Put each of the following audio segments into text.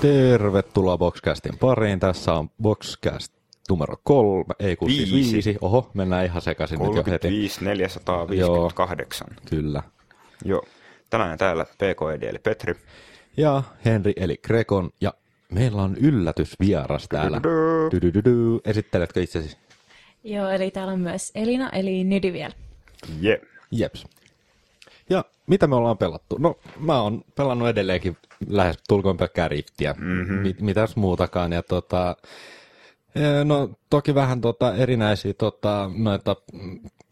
Tervetuloa Boxcastin pariin. Tässä on Boxcast numero kolme, ei kun siis Viisi. viisi. Oho, mennään ihan sekaisin nyt jo heti. 35 458. Kyllä. Joo. Tänään täällä PKED eli Petri. Ja Henri eli Grekon. Ja meillä on yllätysvieras täällä. Dydydydy. Esitteletkö itsesi? Joo, eli täällä on myös Elina, eli Nydiviel. Je. Jeps. Ja mitä me ollaan pelattu? No, mä oon pelannut edelleenkin lähes tulkoon pelkkää riftiä. Mm-hmm. Mit, mitäs muutakaan. Ja tota, eh, no toki vähän tota erinäisiä tota, noita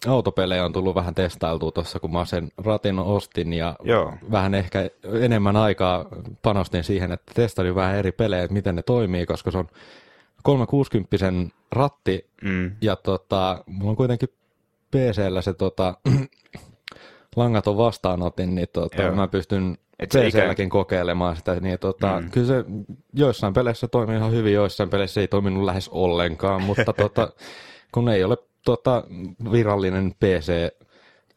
autopelejä on tullut vähän testailtua tuossa, kun mä sen ratin ostin ja Joo. vähän ehkä enemmän aikaa panostin siihen, että testailin vähän eri pelejä, että miten ne toimii, koska se on 360 ratti Mm. ja tota, mulla on kuitenkin PCllä se tota, langaton vastaanotin, niin tota, Joo. mä pystyn Et PClläkin kokeilemaan sitä, niin tota, Mm. kyllä se joissain peleissä toimii ihan hyvin, joissain peleissä ei toiminut lähes ollenkaan, mutta tota, kun ei ole tota, virallinen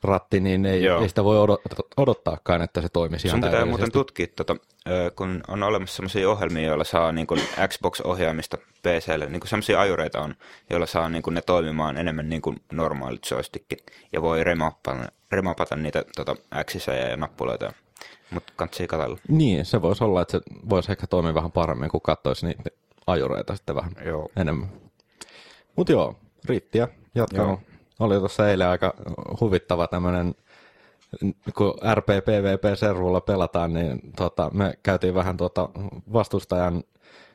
PC-ratti, niin ei, Joo. ei sitä voi odot- odottaakaan, että se toimisi ihan Sun pitää muuten tutkia, tota, ö, kun on olemassa sellaisia ohjelmia, joilla saa niin kuin Xbox-ohjaamista PClle. Niin sellaisia ajureita on, joilla saa niin kuin ne toimimaan enemmän niin kuin normaalit joystickit. Ja voi remapata, remapata niitä tota, Xisejä ja nappuloita. Mutta kantsii katsella. Niin, se voisi olla, että se voisi ehkä toimia vähän paremmin, kun katsoisi niitä ajureita sitten vähän Joo. enemmän. Mutta joo, riittiä jatkanut. Oli tuossa eilen aika huvittava tämmöinen, kun RPPVP-servulla pelataan, niin tota, me käytiin vähän tota vastustajan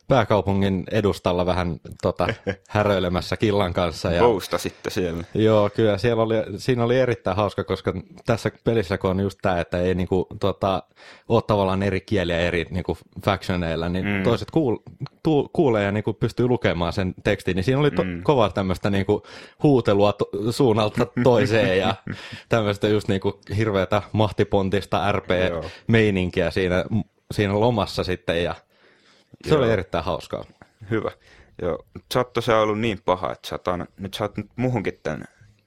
pääkaupungin edustalla vähän tota, häröilemässä killan kanssa. Ja, Bousta sitten siellä. Joo, kyllä siellä oli, siinä oli erittäin hauska, koska tässä pelissä kun on just tämä, että ei niinku, tota, ole tavallaan eri kieliä eri niinku, factioneilla, niin Mm. toiset kuul, tu, kuulee ja niinku, pystyy lukemaan sen tekstin, niin siinä oli to, mm. kovaa tämmöistä niinku, huutelua to, suunnalta toiseen ja tämmöistä just niinku, hirveätä mahtipontista RP-meininkiä siinä, siinä lomassa sitten ja se Joo. oli erittäin hauskaa. Hyvä. Joo. Sä oot tosiaan ollut niin paha, että sä oot aina, nyt sä oot nyt muhunkin tämän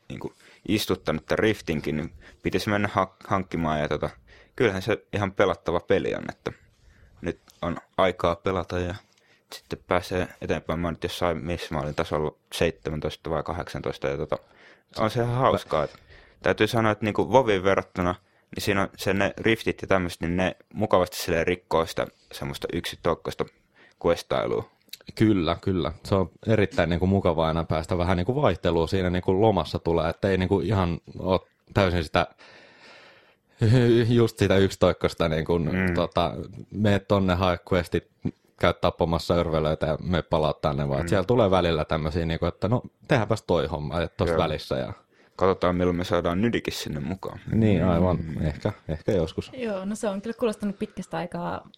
niin kuin istuttanut tämän riftinkin, niin pitäisi mennä ha- hankkimaan. Ja tota, kyllähän se ihan pelattava peli on, että nyt on aikaa pelata ja sitten pääsee eteenpäin. Mä nyt jossain, missä mä olin tasolla 17 vai 18 ja tota, on se ihan hauskaa. Että, täytyy sanoa, että niinku Vovin verrattuna, niin siinä on se ne riftit ja tämmöiset, niin ne mukavasti silleen rikkoo sitä semmoista yksitokkoista questailua. Kyllä, kyllä. Se on erittäin niin kuin, mukavaa aina päästä vähän niin kuin vaihtelua siinä niin kuin lomassa tulee, että ei niin kuin, ihan ole täysin sitä just sitä yksitoikkoista niin kuin, Mm. tota, mene tonne hae questit, käy tappamassa örvelöitä ja me palauttaa ne vaan. Mm. Siellä tulee välillä tämmöisiä, niin kuin, että no tehdäänpäs toi homma tuossa Joo. välissä. Ja, Katsotaan, milloin me saadaan Nydikin sinne mukaan. niin aivan, mm. ehkä, ehkä joskus. Joo, no se on kyllä kuulostanut pitkästä aikaa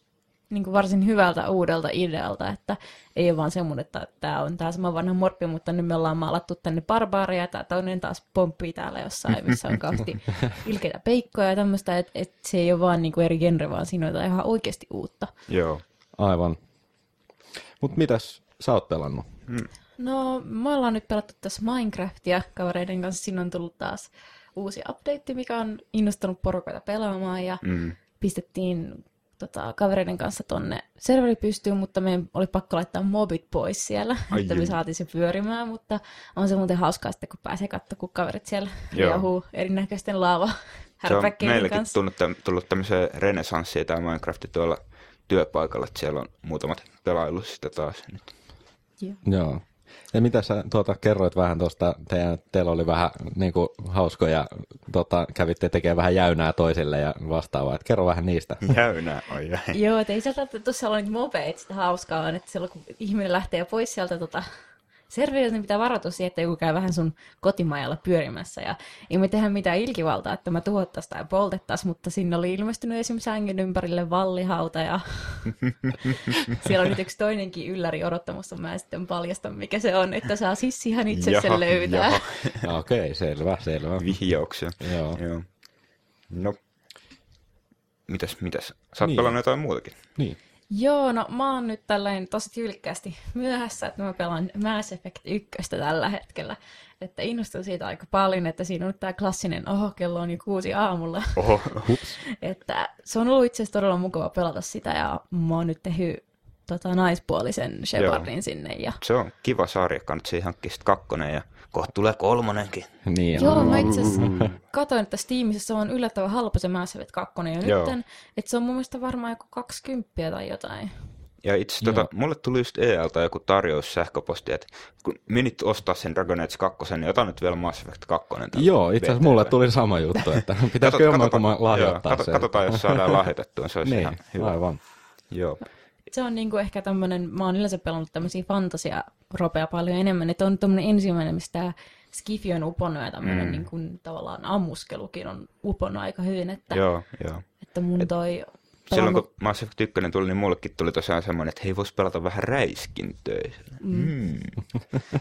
niin kuin varsin hyvältä uudelta idealta, että ei ole vaan semmoinen, että tämä on tämä sama vanha morppi, mutta nyt me ollaan maalattu tänne barbaaria ja tämä toinen taas pomppii täällä jossain, missä on kauheasti ilkeitä peikkoja ja tämmöistä, että et se ei ole vaan niin kuin eri genre, vaan siinä on jotain ihan oikeasti uutta. Joo. Aivan. Mutta mitäs sä oot pelannut? No, me ollaan nyt pelattu tässä Minecraftia kavereiden kanssa. Siinä on tullut taas uusi update, mikä on innostanut porukoita pelaamaan ja Mm. pistettiin tota, kavereiden kanssa tonne serveri pystyyn, mutta meidän oli pakko laittaa mobit pois siellä, Ai että me saatiin se pyörimään, mutta on se muuten hauskaa sitten, kun pääsee katsoa, kun kaverit siellä Joo. jahuu erinäköisten laava Se on meilläkin kanssa. tullut, täm- tullut tämmöiseen renesanssiin tämä Minecraft tuolla työpaikalla, että siellä on muutamat pelailut sitä taas nyt. Joo. Ja mitä sä tuota, kerroit vähän tuosta, teidän, teillä oli vähän niin kuin, hauskoja, tota, kävitte tekemään vähän jäynää toisille ja vastaavaa. Et kerro vähän niistä. Jäynää, oi jäi. Joo, että ei sieltä tuossa olla niitä mobeja, sitä hauskaa on, että silloin kun ihminen lähtee pois sieltä tota, niin pitää varautua siihen, että joku käy vähän sun kotimajalla pyörimässä. Ja ei me tehdä mitään ilkivaltaa, että mä tuhottaisiin tai poltettaisiin, mutta sinne oli ilmestynyt esimerkiksi sängyn ympärille vallihauta ja siellä on nyt yksi toinenkin ylläri odottamassa. Mä en sitten paljasta, mikä se on, että saa sissi ihan itse Jaha, sen löytää. jaha. Okei, okay, selvä, selvä. Vihjauksia. Joo. Joo. No. Mitäs, mitäs? Sä oot Niin. pelannut jotain muutakin. Niin. Joo, no mä oon nyt tällainen tosi tyylikkäästi myöhässä, että mä pelaan Mass Effect 1 tällä hetkellä. Että innostun siitä aika paljon, että siinä on tää klassinen, oho, kello on jo kuusi aamulla. Oho. Hups. Että se on ollut itse asiassa todella mukava pelata sitä ja mä oon nyt tehnyt tota, naispuolisen Shepardin sinne. Ja... Se on kiva sarja, kannattaa hankkia sitten kakkonen ja kohta tulee kolmonenkin. Niin, Joo, mä itse asiassa katsoin, että Steamissa se on yllättävän halpa se Mass Effect 2 jo Joo. nyt, että se on mun mielestä varmaan joku 20 tai jotain. Ja itse tota, mulle tuli just ELtä joku tarjous sähköposti, että kun minit ostaa sen Dragon Age 2, niin ota nyt vielä Mass Effect 2. tälle Joo, itse asiassa mulle tuli sama juttu, että pitäisikö Kato- jomman katsotaan- kun lahjoittaa joo, kato- se. Katsotaan, jos saadaan lahjoitettua, se olisi niin, ihan hyvä. aivan. Joo. Se on niinku ehkä tämmöinen, mä oon yleensä pelannut tämmöisiä fantasia ropea paljon enemmän, että on tämmöinen ensimmäinen, mistä tämä Skifi on uponnut ja tämmöinen Mm. niin kuin, tavallaan ammuskelukin on uponnut aika hyvin, että, Joo, joo. että mun toi Silloin pelannut- kun Mass Effect 1 tuli, niin mullekin tuli tosiaan semmoinen, että hei, vois pelata vähän räiskintöissä. Mm.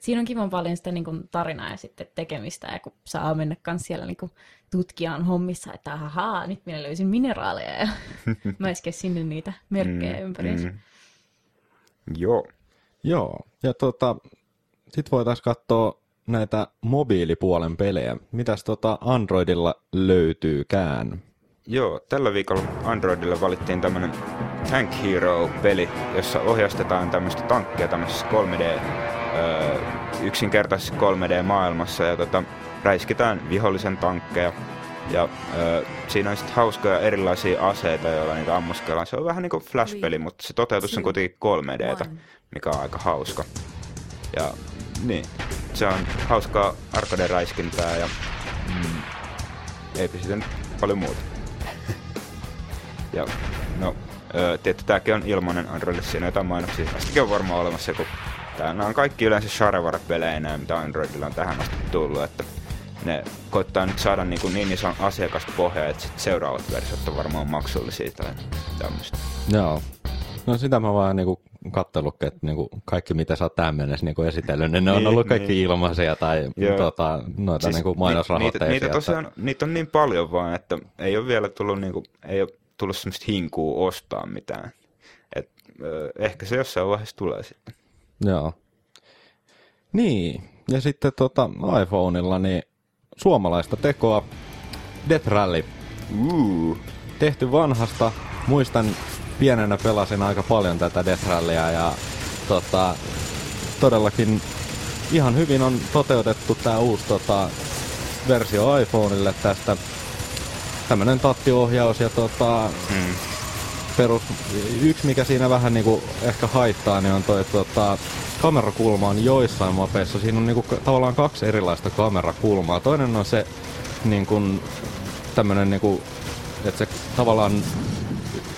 siinä on kivan paljon sitä niin kuin, tarinaa ja sitten tekemistä, ja kun saa mennä kans siellä niin kuin, tutkijan hommissa, että ahaa, nyt minä löysin mineraaleja, ja mä sinne niitä merkkejä mm, ympäriinsä. Mm. Joo. Joo, ja tota, sit voitaisiin katsoa näitä mobiilipuolen pelejä. Mitäs tota Androidilla löytyykään? Joo, tällä viikolla Androidille valittiin tämmönen Tank Hero-peli, jossa ohjastetaan tämmöistä tankkia tämmöisessä 3D, öö, yksinkertaisessa 3D-maailmassa ja tota, räiskitään vihollisen tankkeja. Ja öö, siinä on sitten hauskoja erilaisia aseita, joilla niitä ammuskellaan. Se on vähän niin kuin Flash-peli, mutta se toteutus on kuitenkin 3Dtä, One. mikä on aika hauska. Ja niin, se on hauskaa arcade-räiskintää ja mm, eipä nyt paljon muuta. Ja no, ö, tietty tämäkin on ilmainen Androidille, siinä on jotain mainoksia. Vastakin on varmaan olemassa joku... Tää, nämä on kaikki yleensä Shareware-pelejä, mitä Androidilla on tähän asti tullut, että ne koittaa nyt saada niin, kuin niin ison asiakaspohja, että sit seuraavat versiot on varmaan maksullisia tai tämmöistä. Joo. No sitä mä vaan niinku kattelutkin, että niinku kaikki mitä sä oot tähän mennessä niinku esitellyt, niin ne on Niin, ollut kaikki niin. ilmaisia tai Joo. tota, noita siis niinku ni- mainosrahoitteisia. Niitä, niitä, että- tosiaan, niitä on niin paljon vaan, että ei ole vielä tullut, niin kuin, ei ole tullut semmoista hinkua ostaa mitään. Et, ö, ehkä se jossain vaiheessa tulee sitten. Joo. Niin, ja sitten tota iPhoneilla niin suomalaista tekoa Death Rally. Uh. Tehty vanhasta. Muistan pienenä pelasin aika paljon tätä Death Rallyä ja tota, todellakin ihan hyvin on toteutettu tämä uusi tota, versio iPhoneille tästä. Tämmönen tattiohjaus ja tota, Mm. perus, yksi mikä siinä vähän niinku ehkä haittaa, niin on toi tota, kamerakulma on joissain mapeissa. Siinä on niinku tavallaan kaksi erilaista kamerakulmaa. Toinen on se niinku, tämmönen niinku, että se tavallaan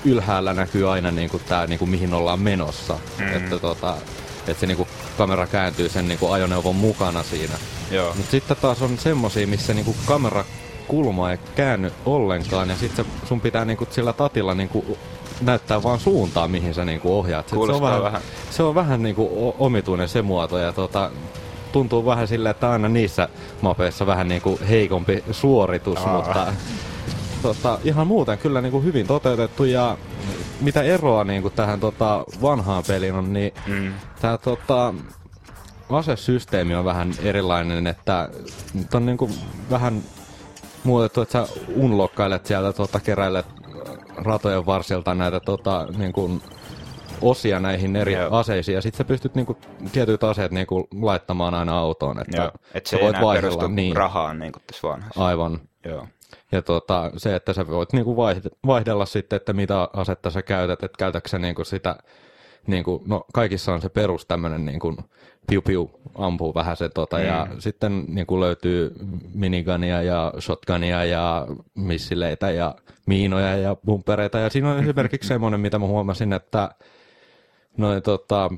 ylhäällä näkyy aina niinku tää niinku mihin ollaan menossa. Mm. Että tota, että se niinku kamera kääntyy sen niinku ajoneuvon mukana siinä. Joo. Mutta sitten taas on semmosia, missä niinku kamera kulma ei käänny ollenkaan ja sitten sun pitää niinku sillä tatilla niinku näyttää vaan suuntaa, mihin sä niinku ohjaat. Se on vähän, vähän. Se on vähän niinku omituinen se muoto ja tota, tuntuu vähän silleen, että aina niissä mapeissa vähän niinku heikompi suoritus, Aa. mutta tota, ihan muuten kyllä niinku hyvin toteutettu ja mitä eroa niinku tähän tota vanhaan peliin on, niin Mm. Tää tota, asesysteemi on vähän erilainen, että nyt on niinku vähän muutettu, että sä unlokkailet sieltä, tota, keräilet ratojen varsilta näitä tota, niinku, osia näihin eri Joo. aseisiin, ja sitten sä pystyt niinku, tietyt aseet niinku, laittamaan aina autoon, että Joo. Et se sä ei voit enää vaihdella. Niin, rahaan niin kuin tässä vanhassa. aivan. Joo. Ja tota, se, että sä voit niinku vaihde- vaihdella sitten, että mitä asetta sä käytät, että käytätkö sä niinku sitä, niinku, no kaikissa on se perus tämmönen niinku piu piu ampuu vähän se tota, mm. ja sitten niinku löytyy minigania ja shotgunia ja missileitä ja miinoja ja bumpereita ja siinä on esimerkiksi semmoinen, mitä mä huomasin, että noin tota,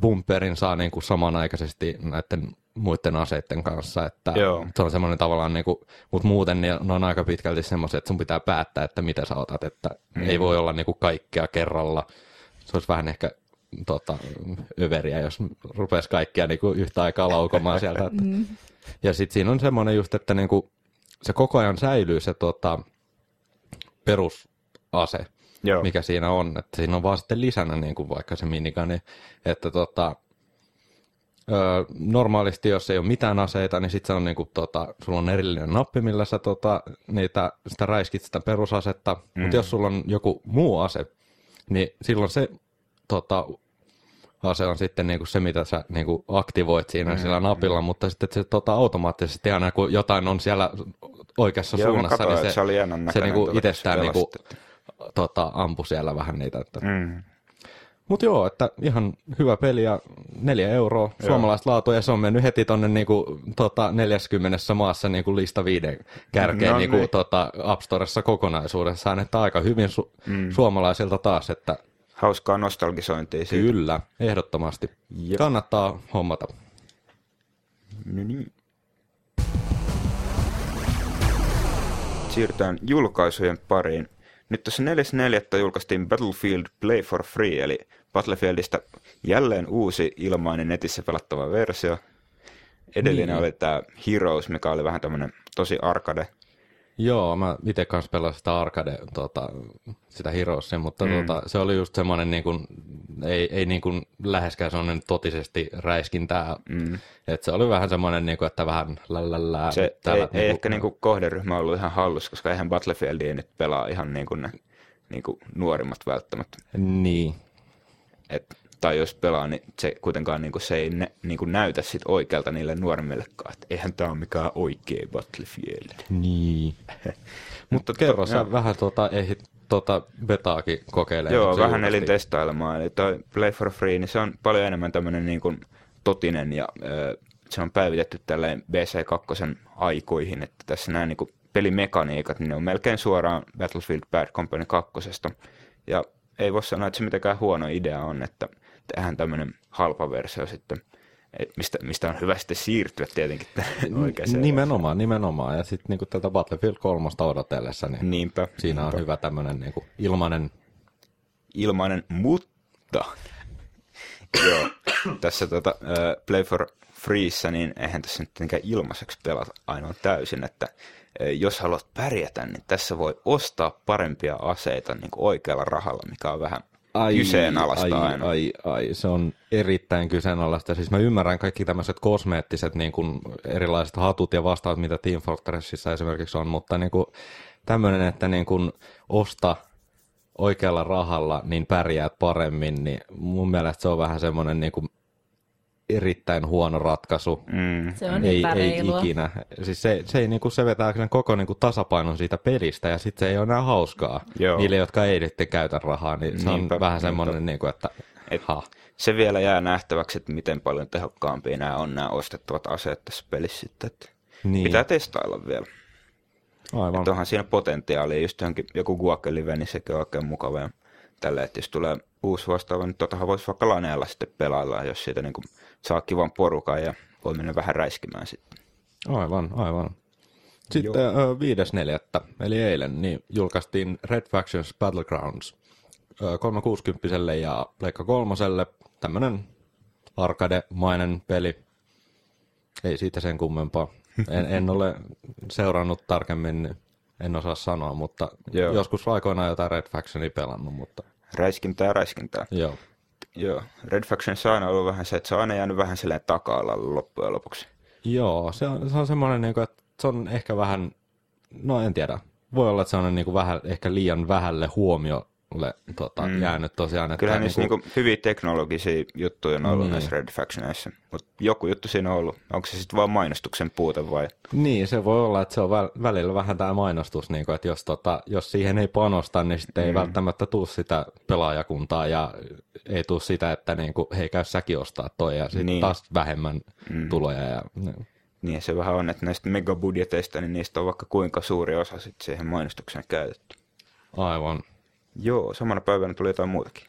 bumperin saa niinku samanaikaisesti näiden muiden aseiden kanssa, että Joo. se on semmoinen tavallaan, niinku, mutta muuten niin ne on aika pitkälti semmoisia, että sun pitää päättää, että mitä sä otat, että mm. ei voi olla niinku kaikkea kerralla. Se olisi vähän ehkä tota, överiä, jos rupesi kaikkia niinku yhtä aikaa laukomaan sieltä. Että. Ja sitten siinä on semmoinen just, että niinku, se koko ajan säilyy se tota, perusase, Joo. mikä siinä on. Että siinä on vaan sitten lisänä niin kuin vaikka se minigani. Että tota, ö, normaalisti, jos ei ole mitään aseita, niin sitten se on niin kuin, tota, sulla on erillinen nappi, millä sä tota, niitä, sitä räiskit sitä perusasetta. Mm. Mutta jos sulla on joku muu ase, niin silloin se tota, ase on sitten niinku se, mitä sä niinku aktivoit siinä mm, sillä napilla, mm. mutta sitten se tota, automaattisesti aina kun jotain on siellä oikeassa Joo, suunnassa, katsoin, niin se, se oli se niinku tuolla, kun itsestään niinku, pelasit. tota, ampu siellä vähän niitä. Että. Mm. Mutta joo, että ihan hyvä peli ja neljä euroa suomalaista laatua ja se on mennyt heti tonne niinku, tota, 40 maassa niinku lista viiden kärkeen No niinku, niin. tota, App Storessa kokonaisuudessaan, että aika hyvin su- mm. suomalaisilta taas, että Hauskaa nostalgisointia siitä. kyllä, ehdottomasti. Jep. Kannattaa hommata. No niin. Siirrytään julkaisujen pariin. Nyt tuossa 4.4. julkaistiin Battlefield Play for Free, eli Battlefieldista jälleen uusi ilmainen netissä pelattava versio. Edellinen Niin. oli tämä Heroes, mikä oli vähän tämmöinen tosi arcade. Joo, mä itse kanssa pelasin sitä arcade, tota, sitä Heroesia, mutta mm. tota, se oli just semmoinen, niin kuin, ei, ei niin kuin läheskään semmoinen totisesti räiskintää, mm. että se oli vähän semmoinen, niin kuin, että vähän lällällä. Se ei, ei ehkä niinku kohderyhmä ollut ihan hallus, koska eihän Battlefieldia nyt pelaa ihan niin kuin ne niin kuin nuorimmat välttämättä. Niin, Et, tai jos pelaa, niin se kuitenkaan niin kuin, se ei nä, niin kuin näytä sit oikealta niille nuoremmillekaan. Et eihän tämä ole mikään oikea Battlefield. niin. Mutta Kerro sä vähän tota, ehdit tota betaakin kokeilemaan. Joo, vähän elin julkaistiin. testailemaan. Eli toi Play for Free, niin se on paljon enemmän tämmöinen niin kuin totinen ja ö, se on päivitetty tälleen BC2 aikoihin, että tässä nämä niin kuin pelimekaniikat, niin ne on melkein suoraan Battlefield Bad Company 2. Ja ei voi sanoa, että se mitenkään huono idea on, että tehdään tämmöinen halpa versio sitten, mistä, mistä on hyvä sitten siirtyä tietenkin oikeaan. Nimenomaan, nimenomaan. Ja sitten niinku tätä Battlefield 3 odotellessa, niin Niinpä. siinä on niinpä. hyvä tämmöinen niinku ilmainen ilmainen, mutta joo, tässä tota, ää, Play for Freessa, niin eihän tässä nyt tietenkään ilmaiseksi pelata ainoa täysin, että jos haluat pärjätä, niin tässä voi ostaa parempia aseita niin kuin oikealla rahalla, mikä on vähän kyseenalaista ai, aina. Ai, ai, se on erittäin kyseenalaista. Siis mä ymmärrän kaikki tämmöiset kosmeettiset niin kuin erilaiset hatut ja vastaavat, mitä Team Fortressissa esimerkiksi on, mutta niin kuin tämmöinen, että niin kuin osta oikealla rahalla, niin pärjäät paremmin, niin mun mielestä se on vähän semmoinen niin kuin erittäin huono ratkaisu. Mm, Se on ei, ei ikinä. Siis se, se, ei, niinku, se vetää sen koko niinku, tasapainon siitä pelistä ja sitten se ei ole enää hauskaa Joo. niille, jotka ei sitten käytä rahaa. Niin se Niinpä, on vähän niinpä. semmoinen, niinku, että Et- ha. se vielä jää nähtäväksi, että miten paljon tehokkaampia nämä on nämä ostettavat aseet tässä pelissä sitten. Että Niin. Pitää testailla vielä. Aivan. Että onhan siinä potentiaalia, just johonkin joku Guac-live, niin sekin on oikein mukava. Ja tällä, että jos tulee uusi vastaava, niin totahan voisi vaikka laneella sitten pelailla, jos siitä niin kuin saa kivan porukan ja voi mennä vähän räiskimään sitten. Aivan, aivan. Sitten ö, 5.4. eli eilen niin julkaistiin Red Factions Battlegrounds ö, 360 ja Pleikka kolmoselle. Tämmönen arcade-mainen peli. Ei siitä sen kummempaa. En, en ole seurannut tarkemmin, niin en osaa sanoa, mutta Joo. joo. joskus aikoinaan jotain Red Factionia pelannut, mutta Räiskintää ja räiskintää. joo. Joo, Red Faction on aina ollut vähän se, että se on aina jäänyt vähän silleen taka-alalle loppujen lopuksi. Joo, se on, se on semmoinen, niin kuin, että se on ehkä vähän, no en tiedä, voi olla, että se on niin kuin vähän, ehkä liian vähälle huomiolle tota, mm. jäänyt tosiaan. Että niissä niin kuin, niinku hyviä teknologisia juttuja on ollut Niin. näissä Red Factioneissa, mutta joku juttu siinä on ollut. Onko se sitten vaan mainostuksen puute vai? Niin, se voi olla, että se on väl- välillä vähän tämä mainostus, niin kuin, että jos, tota, jos siihen ei panosta, niin sitten ei välttämättä tuu sitä pelaajakuntaa ja ei tuu sitä, että niin kuin, hei käy säkin ostaa toi ja sitten Niin. taas vähemmän tuloja. Ja, Niin se vähän on, että näistä megabudjeteista, niin niistä on vaikka kuinka suuri osa sitten siihen mainostukseen käytetty. aivan. Joo, samana päivänä tuli jotain muutakin.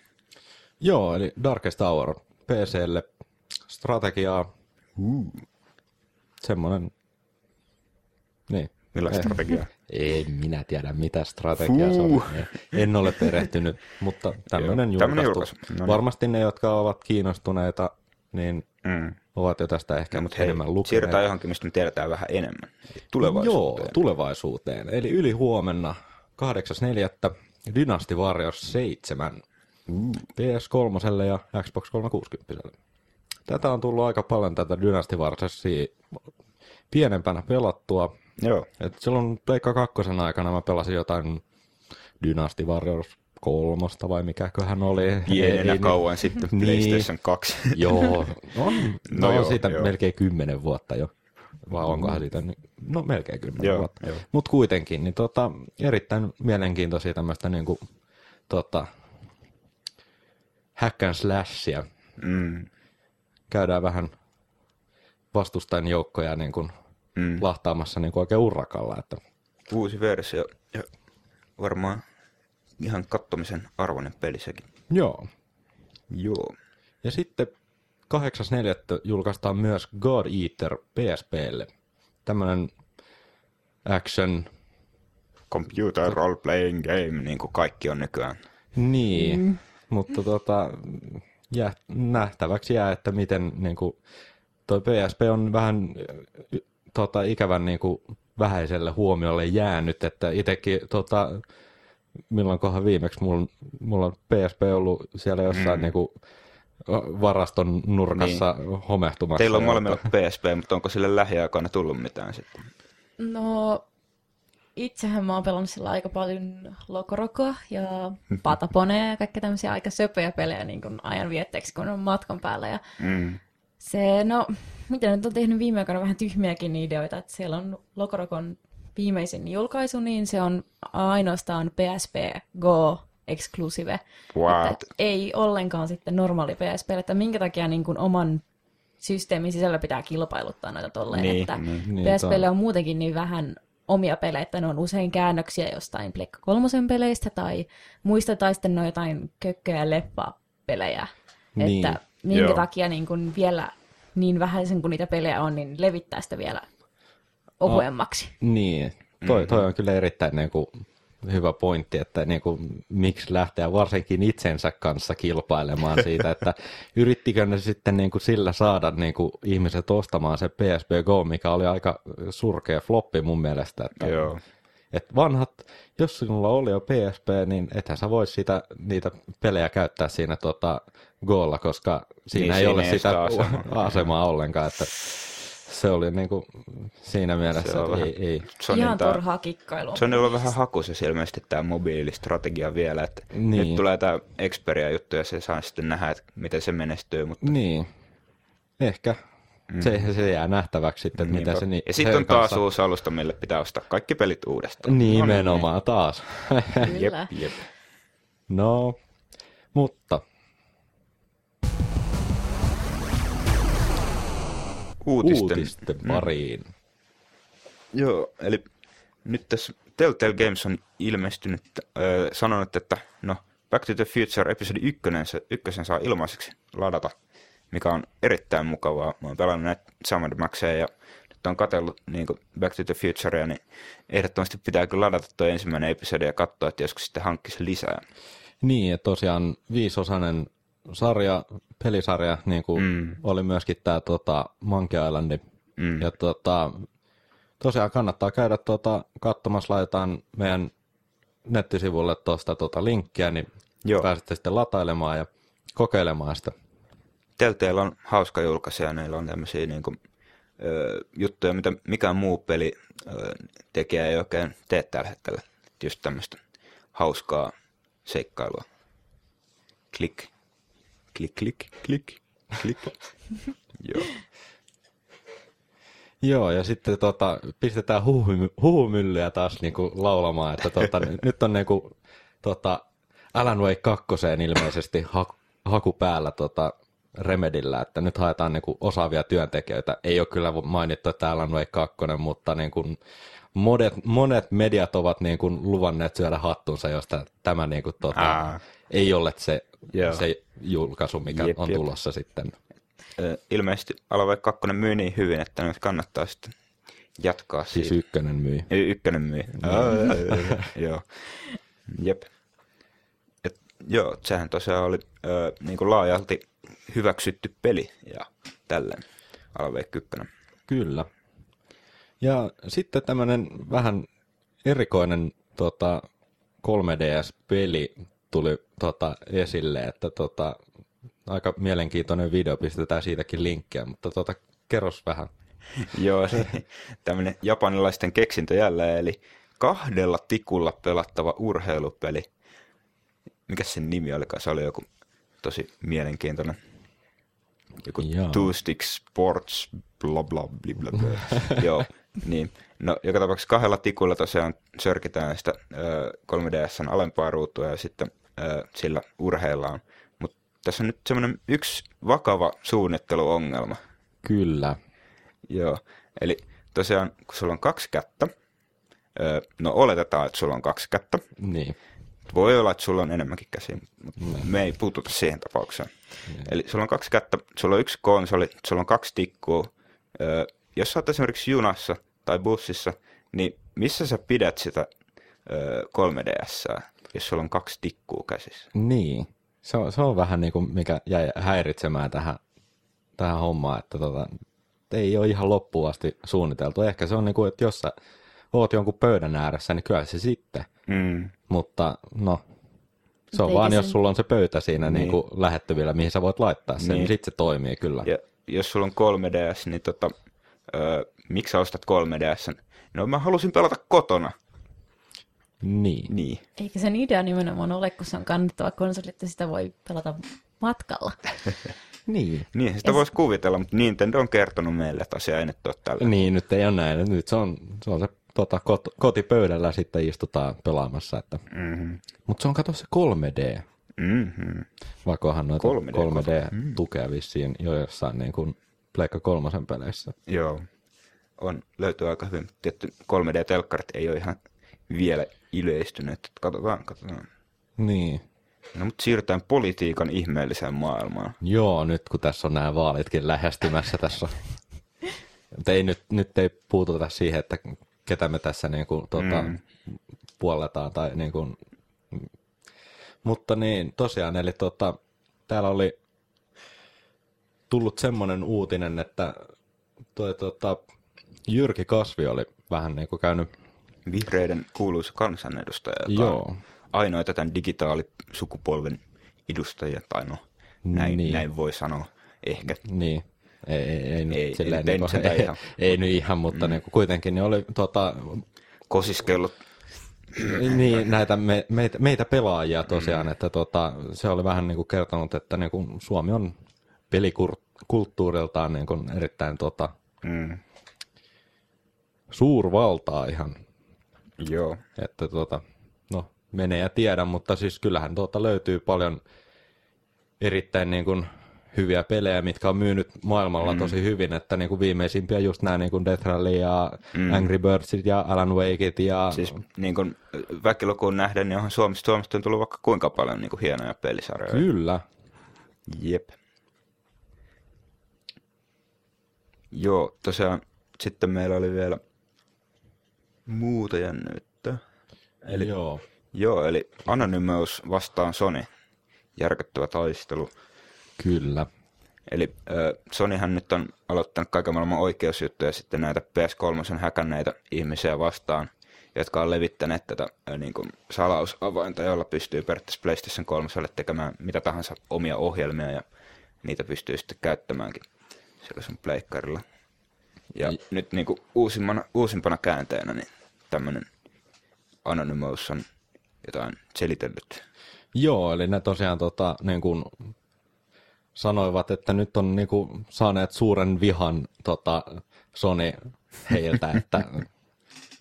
Joo, eli Darkest Hour PClle strategiaa. Uh. Semmoinen, niin. Millaista Eh. strategiaa? Ei minä tiedä, mitä strategiaa se on. En ole perehtynyt, mutta tämmöinen julkaistu. julkaisu. No niin. Varmasti ne, jotka ovat kiinnostuneita, niin Mm. ovat jo tästä ehkä No, mutta hei, enemmän lukeneet. siirrytään johonkin, mistä me tiedetään vähän enemmän. Eli Joo, Tulevaisuuteen. tulevaisuuteen. Eli yli huomenna 8.4. Dynasty Warriors 7 PS3 ja Xbox 360. Tätä on tullut aika paljon tätä Dynasty Warriorsia pienempänä pelattua. Joo. Et silloin Pleikka kakkosen aikana mä pelasin jotain Dynasty Warriors kolmosta vai mikäköhän oli. Pienenä Ei- kauan sitten Niin. PlayStation 2. Joo, on, no, No on joo, siitä joo. melkein kymmenen vuotta jo. Vai onkohan siitä, nyt- no melkein kymmenen Joo, vuotta. Mutta kuitenkin, niin tota, erittäin mielenkiintoisia tämmöistä niinku, tota, hack and slashia. Mm. Käydään vähän vastustajan joukkoja niin kuin Mm. lahtaamassa niin kuin oikein urakalla. Että, Uusi versio ja varmaan ihan kattomisen arvoinen peli sekin. joo. Joo. Ja sitten 8.4. julkaistaan myös God Eater PSPlle. Tämmönen action, Computer role playing game, niin kuin kaikki on nykyään. niin, mm. mutta tota, jää, nähtäväksi jää, että miten niin kuin, toi PSP on vähän tota, ikävän niin kuin, vähäiselle huomiolle jäänyt, että itsekin tota, milloinkohan viimeksi mulla, mulla on PSP ollut siellä jossain mm. niin kuin, varaston nurkassa niin. homehtumassa. Teillä on molemmilla PSP, mutta onko sille lähiaikoina tullut mitään sitten? No, itsehän mä oon pelannut sillä aika paljon Lokorokoa ja Pataponea ja kaikkea tämmöisiä aika söpöjä pelejä niin kuin ajan vietteeksi, kun on matkan päällä. Ja Mm. se, no, mitä nyt on tehnyt viime aikoina vähän tyhmiäkin ideoita, että siellä on Lokorokon viimeisin julkaisu, niin se on ainoastaan PSP Go exclusive. Että ei ollenkaan sitten normaali PSP, että minkä takia niin kuin oman systeemin sisällä pitää kilpailuttaa noita tolleen, Niin, että niin. Niin, PSPlle on muutenkin niin vähän omia pelejä, että ne on usein käännöksiä jostain Pleikka kolmosen peleistä tai muista tai sitten ne jotain kökkö- ja leppa-pelejä. Niin, Että minkä joo. takia niin kun vielä niin vähäisen kuin niitä pelejä on, niin levittää sitä vielä ohuemmaksi. Niin, toi, toi on kyllä erittäin niin kuin, hyvä pointti, että niin kuin, miksi lähteä varsinkin itsensä kanssa kilpailemaan siitä, että yrittikö ne sitten niin kuin, sillä saada niin kuin, ihmiset ostamaan se PSP Go, mikä oli aika surkea floppi mun mielestä. Että, Joo. että vanhat, jos sinulla oli jo PSP, niin ethän sä voi sitä, niitä pelejä käyttää siinä tota, Golla, koska siinä Niin, ei siinä ole ei sitä asemaa. asemaa ollenkaan, että se oli niin kuin, siinä mielessä, Se on että vähän- ei, ei. Sonyn Ihan turhaa kikkailua. Sonilla on vähän hakuisessa ilmeisesti tämä mobiilistrategia vielä, että Niin. nyt tulee tämä Xperia-juttu ja se saa sitten nähdä, että miten se menestyy, mutta Niin, ehkä. Mm. Se, se jää nähtäväksi sitten, että mitä Niinpä. se ni- Ja sitten on taas kanssa- uusi alusta, mille pitää ostaa kaikki pelit uudestaan. Nimenomaan taas. Kyllä. Jep, jep. no, mutta Uutisten. uutisten pariin. Joo, eli nyt tässä Telltale Games on ilmestynyt, äh, sanonut, että no Back to the Future episodi 1, se, ykkösen saa ilmaiseksi ladata, mikä on erittäin mukavaa. Mä oon pelannut näitä Summer Maxeja ja nyt on katsellut niin Back to the Futurea, niin ehdottomasti pitää kyllä ladata tuo ensimmäinen episodi ja katsoa, että joskus sitten hankkisi lisää. Niin, että tosiaan viisosainen sarja, pelisarja, niin kuin Mm. oli myöskin tämä tota, Monkey Island. Mm. Ja tota, tosiaan kannattaa käydä tota, katsomassa, laitetaan meidän nettisivulle tuosta tota, linkkiä, niin Joo. pääsette sitten latailemaan ja kokeilemaan sitä. Telltale on hauska julkaisija, neillä on tämmöisiä niin kuin, ö, juttuja, mitä mikään muu peli ö, tekijä ei oikein tee tällä hetkellä. Just tämmöistä hauskaa seikkailua. Klik, klik, klik, klik, klik. Joo. Joo, ja sitten tota, pistetään huhumy- huhumyllyä taas niinku laulamaan, että tota, nyt on niinku, tota, Alan Wake 2 ilmeisesti ha- haku päällä tota, Remedillä, että nyt haetaan niinku osaavia työntekijöitä. Ei ole kyllä mainittu, että Alan Wake 2, mutta niinku monet, monet mediat ovat niinku luvanneet syödä hattunsa, josta tämä niinku, tota, Aa. Ei ole se, Joo. se julkaisu, mikä Jep, on jep. tulossa sitten. Ilmeisesti Alove 2 myy niin hyvin, että nyt kannattaa sitten jatkaa Siis siitä. ykkönen myi. Y- ykkönen myi. joo. Jep. Et, joo, sehän tosiaan oli ö, niin kuin laajalti hyväksytty peli ja tälleen. Alve 1. Kyllä. Ja sitten tämmöinen vähän erikoinen tota, 3DS-peli tuli tota, esille, että tota, aika mielenkiintoinen video, pistetään siitäkin linkkiä, mutta tota, kerros vähän. Joo, tämmöinen japanilaisten keksintö jälleen, eli kahdella tikulla pelattava urheilupeli. mikä sen nimi olikaan, se oli joku tosi mielenkiintoinen. Joku Jaa. Two Stick Sports, bla bla bla bla bla. Joo, niin. No, joka tapauksessa kahdella tikulla tosiaan sörkitään sitä ö, 3DSn alempaa ruutua ja sitten sillä urheillaan. Mutta tässä on nyt semmoinen yksi vakava suunnitteluongelma. Kyllä. Joo, eli tosiaan kun sulla on kaksi kättä, no oletetaan, että sulla on kaksi kättä, Niin. voi olla, että sulla on enemmänkin käsiä, mutta me ei puututa siihen tapaukseen. Eli sulla on kaksi kättä, sulla on yksi konsoli, sulla on kaksi tikkua. Jos sä oot esimerkiksi junassa tai bussissa, niin missä sä pidät sitä ö, 3DS, jos sulla on kaksi tikkua käsissä? Niin. Se on, se on vähän niin kuin mikä jäi häiritsemään tähän, tähän hommaan, että tota, ei ole ihan loppuun asti suunniteltu. Ehkä se on niin kuin, että jos sä oot jonkun pöydän ääressä, niin kyllä se sitten. Mm. Mutta no, se on Eikä vaan, se- jos sulla on se pöytä siinä niin. Niin. Kuin lähettyvillä, mihin sä voit laittaa sen, niin, Niin. sitten se toimii kyllä. Ja jos sulla on 3DS, niin tota, ö, miksi sä ostat 3DS? No mä halusin pelata kotona. Niin. Niin. Eikä sen idea nimenomaan ole, kun se on kannattava konsoli, että sitä voi pelata matkalla. Niin. Niin, sitä Ja voisi kuvitella, mutta Nintendo on kertonut meille, että asia ei nyt ole tällä. Niin, nyt ei ole näin. Nyt se on se, on se tota, kot, kotipöydällä sitten istutaan pelaamassa. Että. Mm-hmm. Mutta se on kato se 3D. Mm-hmm. Vaikka onhan noita 3D. 3D-tukea vissiin jo jossain niin kuin Pleikka kolmosen peleissä. Joo, on, löytyy aika hyvin. Tietty 3D-telkkarit ei ole ihan vielä yleistyneet. Katsotaan, katsotaan. Niin. No, mutta siirrytään politiikan ihmeelliseen maailmaan. Joo, nyt kun tässä on nämä vaalitkin lähestymässä tässä. Mutta ei nyt, nyt ei puututa siihen, että ketä me tässä niin kuin, tuota, Mm. puolletaan. Tai niin kuin, mutta niin, tosiaan, eli tuota, täällä oli tullut semmoinen uutinen, että toi, tuota, Jyrki Kasvi oli vähän niin kuin käynyt, Vihreiden kuuluisa kansanedustaja, joka Joo. on ainoita tämän digitaalisukupolven edustajia, tai no, näin, Niin. näin voi sanoa ehkä. niin, ei, ei, ei, nyt Ei, silleen, ei- ei niin kuin, ei, ihan. ei, nyt ihan, mutta mm. niin kuin kuitenkin niin oli tota, Kosiskellut. niin, näitä me, meitä, meitä pelaajia tosiaan, että tota, se oli vähän niin kuin kertonut, että niin kuin Suomi on pelikulttuuriltaan niin kuin erittäin tota, Mm, suurvaltaa ihan, joo. että tota, no menee ja tiedä, mutta siis kyllähän tuota löytyy paljon erittäin niin kuin hyviä pelejä, mitkä on myynyt maailmalla mm. tosi hyvin, että niin kuin viimeisimpiä just nämä niin kuin Death Rally ja mm. Angry Birdsit ja Alan Wakeit ja Siis niin kun väkilukuun nähden, niin onhan Suomesta, Suomesta on tullut vaikka kuinka paljon niin kuin hienoja pelisarjoja. kyllä, Jep. Joo, tosiaan sitten meillä oli vielä muuta jännyyttä. eli joo. Joo, eli Anonymous vastaan Sony. Järkyttävä taistelu. Kyllä. Eli äh, Sonyhan nyt on aloittanut kaiken maailman oikeusjuttuja sitten näitä PS3 häkänneitä ihmisiä vastaan, jotka on levittäneet tätä äh, niin kuin salausavainta, jolla pystyy periaatteessa PlayStation 3 tekemään mitä tahansa omia ohjelmia ja niitä pystyy sitten käyttämäänkin sillä sun pleikkarilla. Ja I- nyt niin kuin uusimpana, uusimpana käänteenä niin tämmöinen Anonymous on jotain selitellyt. Joo, eli ne tosiaan tota, niin kuin sanoivat, että nyt on niin kuin saaneet suuren vihan tota, Sony heiltä, että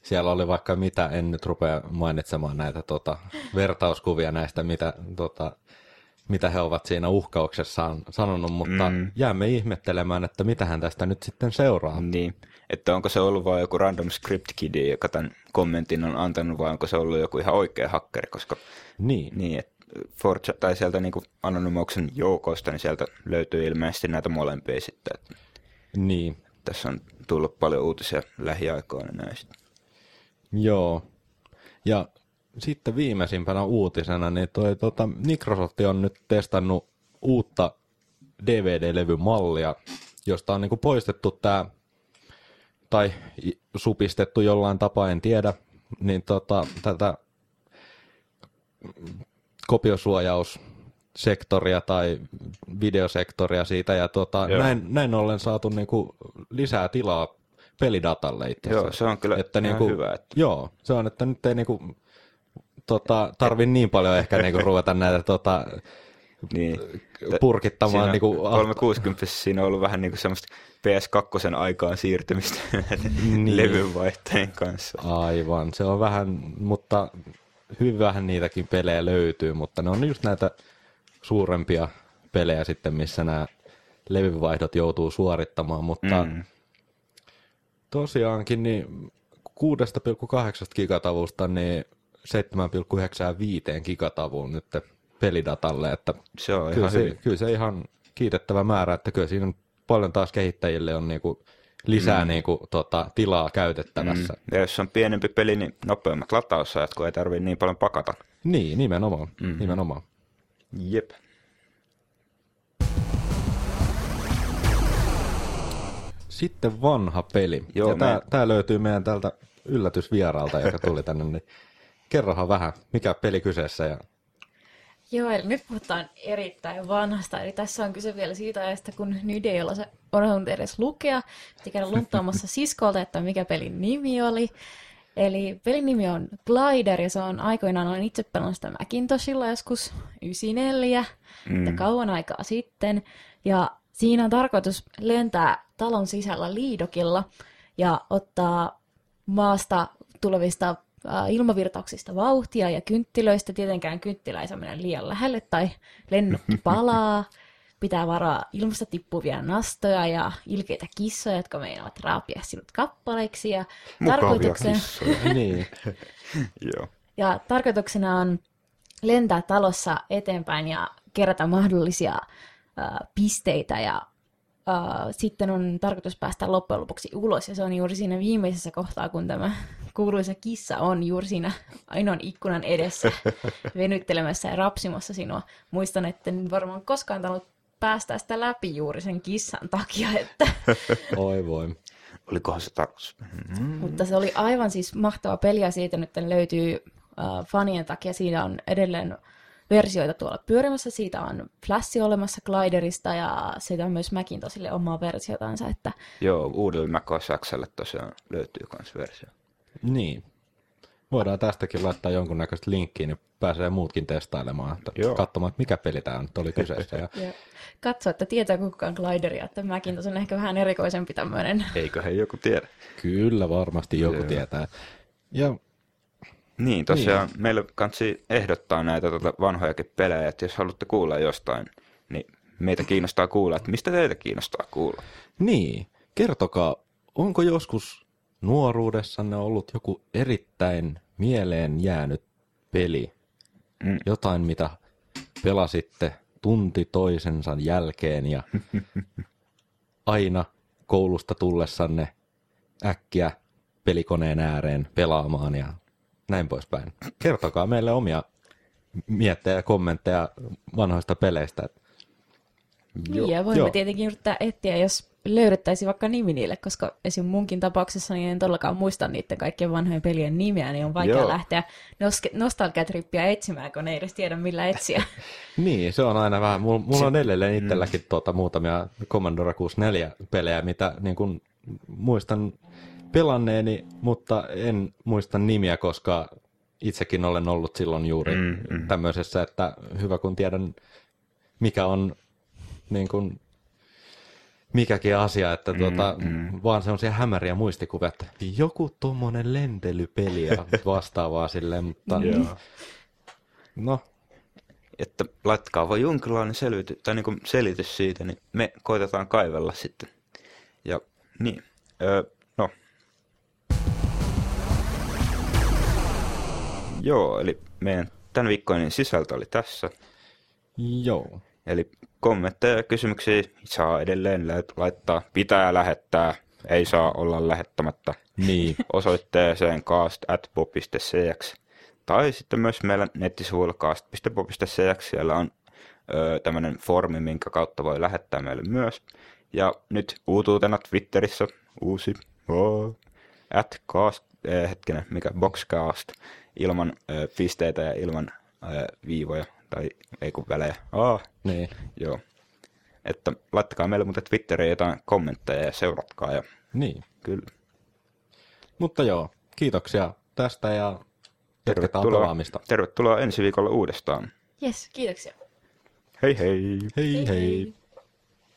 siellä oli vaikka mitä, en nyt rupea mainitsemaan näitä tota, vertauskuvia näistä, mitä, tota, mitä he ovat siinä uhkauksessaan sanonut, mutta Mm. mm. jäämme ihmettelemään, että mitähän tästä nyt sitten seuraa. Niin, että onko se ollut vain joku random script kidi, joka tämän kommentin on antanut, vai onko se ollut joku ihan oikea hakkeri, koska Niin, niin, että Forza, tai sieltä niin Anonymouksen joukosta, niin sieltä löytyy ilmeisesti näitä molempia sitten. Että niin. tässä on tullut paljon uutisia lähiaikoina näistä. Joo. Ja sitten viimeisimpänä uutisena, niin toi, tota, Microsoft on nyt testannut uutta DVD-levymallia, josta on niinku poistettu tämä, tai supistettu jollain tapaa, en tiedä, niin tota, tätä kopiosuojaussektoria tai videosektoria siitä, ja tota, Joo. näin, näin ollen saatu niinku lisää tilaa pelidatalle itse Joo, asiassa. se on kyllä että ihan niinku, hyvä, että- Joo, se on, että nyt ei niinku tota, tarvi niin paljon ehkä niinku ruveta näitä tota, Niin. purkittamaan. Siinä Niinku, 360 siinä on ollut vähän niin kuin semmoista PS2 aikaan siirtymistä Niin. levyvaihteen kanssa. Aivan, se on vähän, mutta hyvin vähän niitäkin pelejä löytyy, mutta ne on just näitä suurempia pelejä sitten, missä nämä levyvaihdot joutuu suorittamaan, mutta. Mm. tosiaankin niin 6,8 gigatavusta niin 7,95 gigatavuun nyt pelidatalle, että Se on kyllä ihan se, hyvin. kyllä se ihan kiitettävä määrä, että kyllä siinä on paljon taas kehittäjille on niinku lisää mm. niinku, tota, tilaa käytettävässä. Mm. Ja jos on pienempi peli, niin nopeammat latausajat, kun ei tarvitse niin paljon pakata. Niin, nimenomaan. Mm. nimenomaan. Jep. Sitten vanha peli. Joo, ja me- tää löytyy meidän tältä yllätysvieraalta, joka tuli tänne. Niin kerrohan vähän, mikä peli kyseessä. Ja... Joo, eli nyt puhutaan erittäin vanhasta. Eli tässä on kyse vielä siitä ajasta, kun nyt ei olla se osannut edes lukea. Piti käydä lunttaamassa siskolta, että mikä pelin nimi oli. Eli pelin nimi on Glider ja se on aikoinaan, olen itse pelannut sitä Macintoshilla joskus 94, mm. että kauan aikaa sitten. Ja siinä on tarkoitus lentää talon sisällä liidokilla ja ottaa maasta tulevista ilmavirtauksista vauhtia ja kynttilöistä. Tietenkään kynttilä ei saa mennä liian lähelle tai lennokki palaa. Pitää varaa ilmasta tippuvia nastoja ja ilkeitä kissoja, jotka meinaavat raapia sinut kappaleiksi. Ja, tarkoituksena, niin. Joo. ja tarkoituksena on lentää talossa eteenpäin ja kerätä mahdollisia äh, pisteitä ja äh, sitten on tarkoitus päästä loppujen lopuksi ulos ja se on juuri siinä viimeisessä kohtaa, kun tämä kuuluisa kissa on juuri siinä ainoan ikkunan edessä venyttelemässä ja rapsimassa sinua. Muistan, että en varmaan koskaan tainnut päästä sitä läpi juuri sen kissan takia, että Oi voi. Olikohan se tarkoitus? Mm. Mutta se oli aivan siis mahtava peli ja siitä nyt löytyy äh, fanien takia. Siinä on edelleen versioita tuolla pyörimässä. Siitä on Flash olemassa Gliderista ja siitä on myös Macintosille omaa versiotansa. Että Joo, uudelle Mac OS Xlle tosiaan löytyy myös versio. Niin. Voidaan tästäkin laittaa jonkunnäköistä linkkiä, niin pääsee muutkin testailemaan, että Joo. katsomaan, että mikä peli tämä nyt oli kyseessä. Ja, katso, että tietää kukaan Glideria, että Macintosh on ehkä vähän erikoisempi tämmöinen. Eiköhän joku tiedä. kyllä, varmasti joku Joo. tietää. Ja Niin, tosiaan niin. meillä kansi ehdottaa näitä tota vanhojakin pelejä, että jos haluatte kuulla jostain, niin meitä kiinnostaa kuulla, että mistä teitä kiinnostaa kuulla. Niin, kertokaa, onko joskus nuoruudessanne ollut joku erittäin mieleen jäänyt peli? Mm. Jotain, mitä pelasitte tunti toisensa jälkeen ja aina koulusta tullessanne äkkiä pelikoneen ääreen pelaamaan ja näin poispäin. Kertokaa meille omia miettejä ja kommentteja vanhoista peleistä. Niin, ja voimme Joo. tietenkin yrittää etsiä, jos löydettäisiin vaikka nimi niille, koska esim. munkin tapauksessa niin en todellakaan muista niiden kaikkien vanhojen pelien nimiä, niin on vaikea Joo. lähteä nos- nostalgiatrippiä etsimään, kun ei edes tiedä millä etsiä. Niin, se on aina vähän. Mulla, mulla on edelleen itselläkin tuota, muutamia Commodore 64-pelejä, mitä niin kun, muistan pelanneeni, mutta en muista nimiä, koska itsekin olen ollut silloin juuri Mm, mm. tämmöisessä, että hyvä kun tiedän, mikä on niin kun, mikäkin asia, että tuota, mm. vaan semmoisia hämäriä muistikuvia, että joku tuommoinen lentelypeli ja vastaavaa silleen, mutta no, Että laittakaa vaan jonkinlainen selvity, tai niin selitys siitä, niin me koitetaan kaivella sitten. Ja niin, öö, Joo, eli meidän tämän viikkoinen sisältö oli tässä. joo. Eli kommentteja ja kysymyksiä saa edelleen lait- laittaa. Pitää lähettää, ei saa olla lähettämättä Niin, osoitteeseen cast.pop.cx tai sitten myös meillä nettisivuilla cast.pop.cx. Siellä on ö, tämmöinen formi, minkä kautta voi lähettää meille myös. Ja nyt uutuutena Twitterissä uusi oh, at cast, eh, hetkinen, mikä boxcast ilman ö, pisteitä ja ilman ö, viivoja tai ei kun välejä. Oh, niin. joo. Että laittakaa meille muuten Twitteriin jotain kommentteja ja seuratkaa ja Niin. kyllä. Mutta joo, kiitoksia tästä ja Jatketaan pelaamista. tervetuloa ensi viikolla uudestaan. Yes, kiitoksia. Hei hei! Hei hei! hei.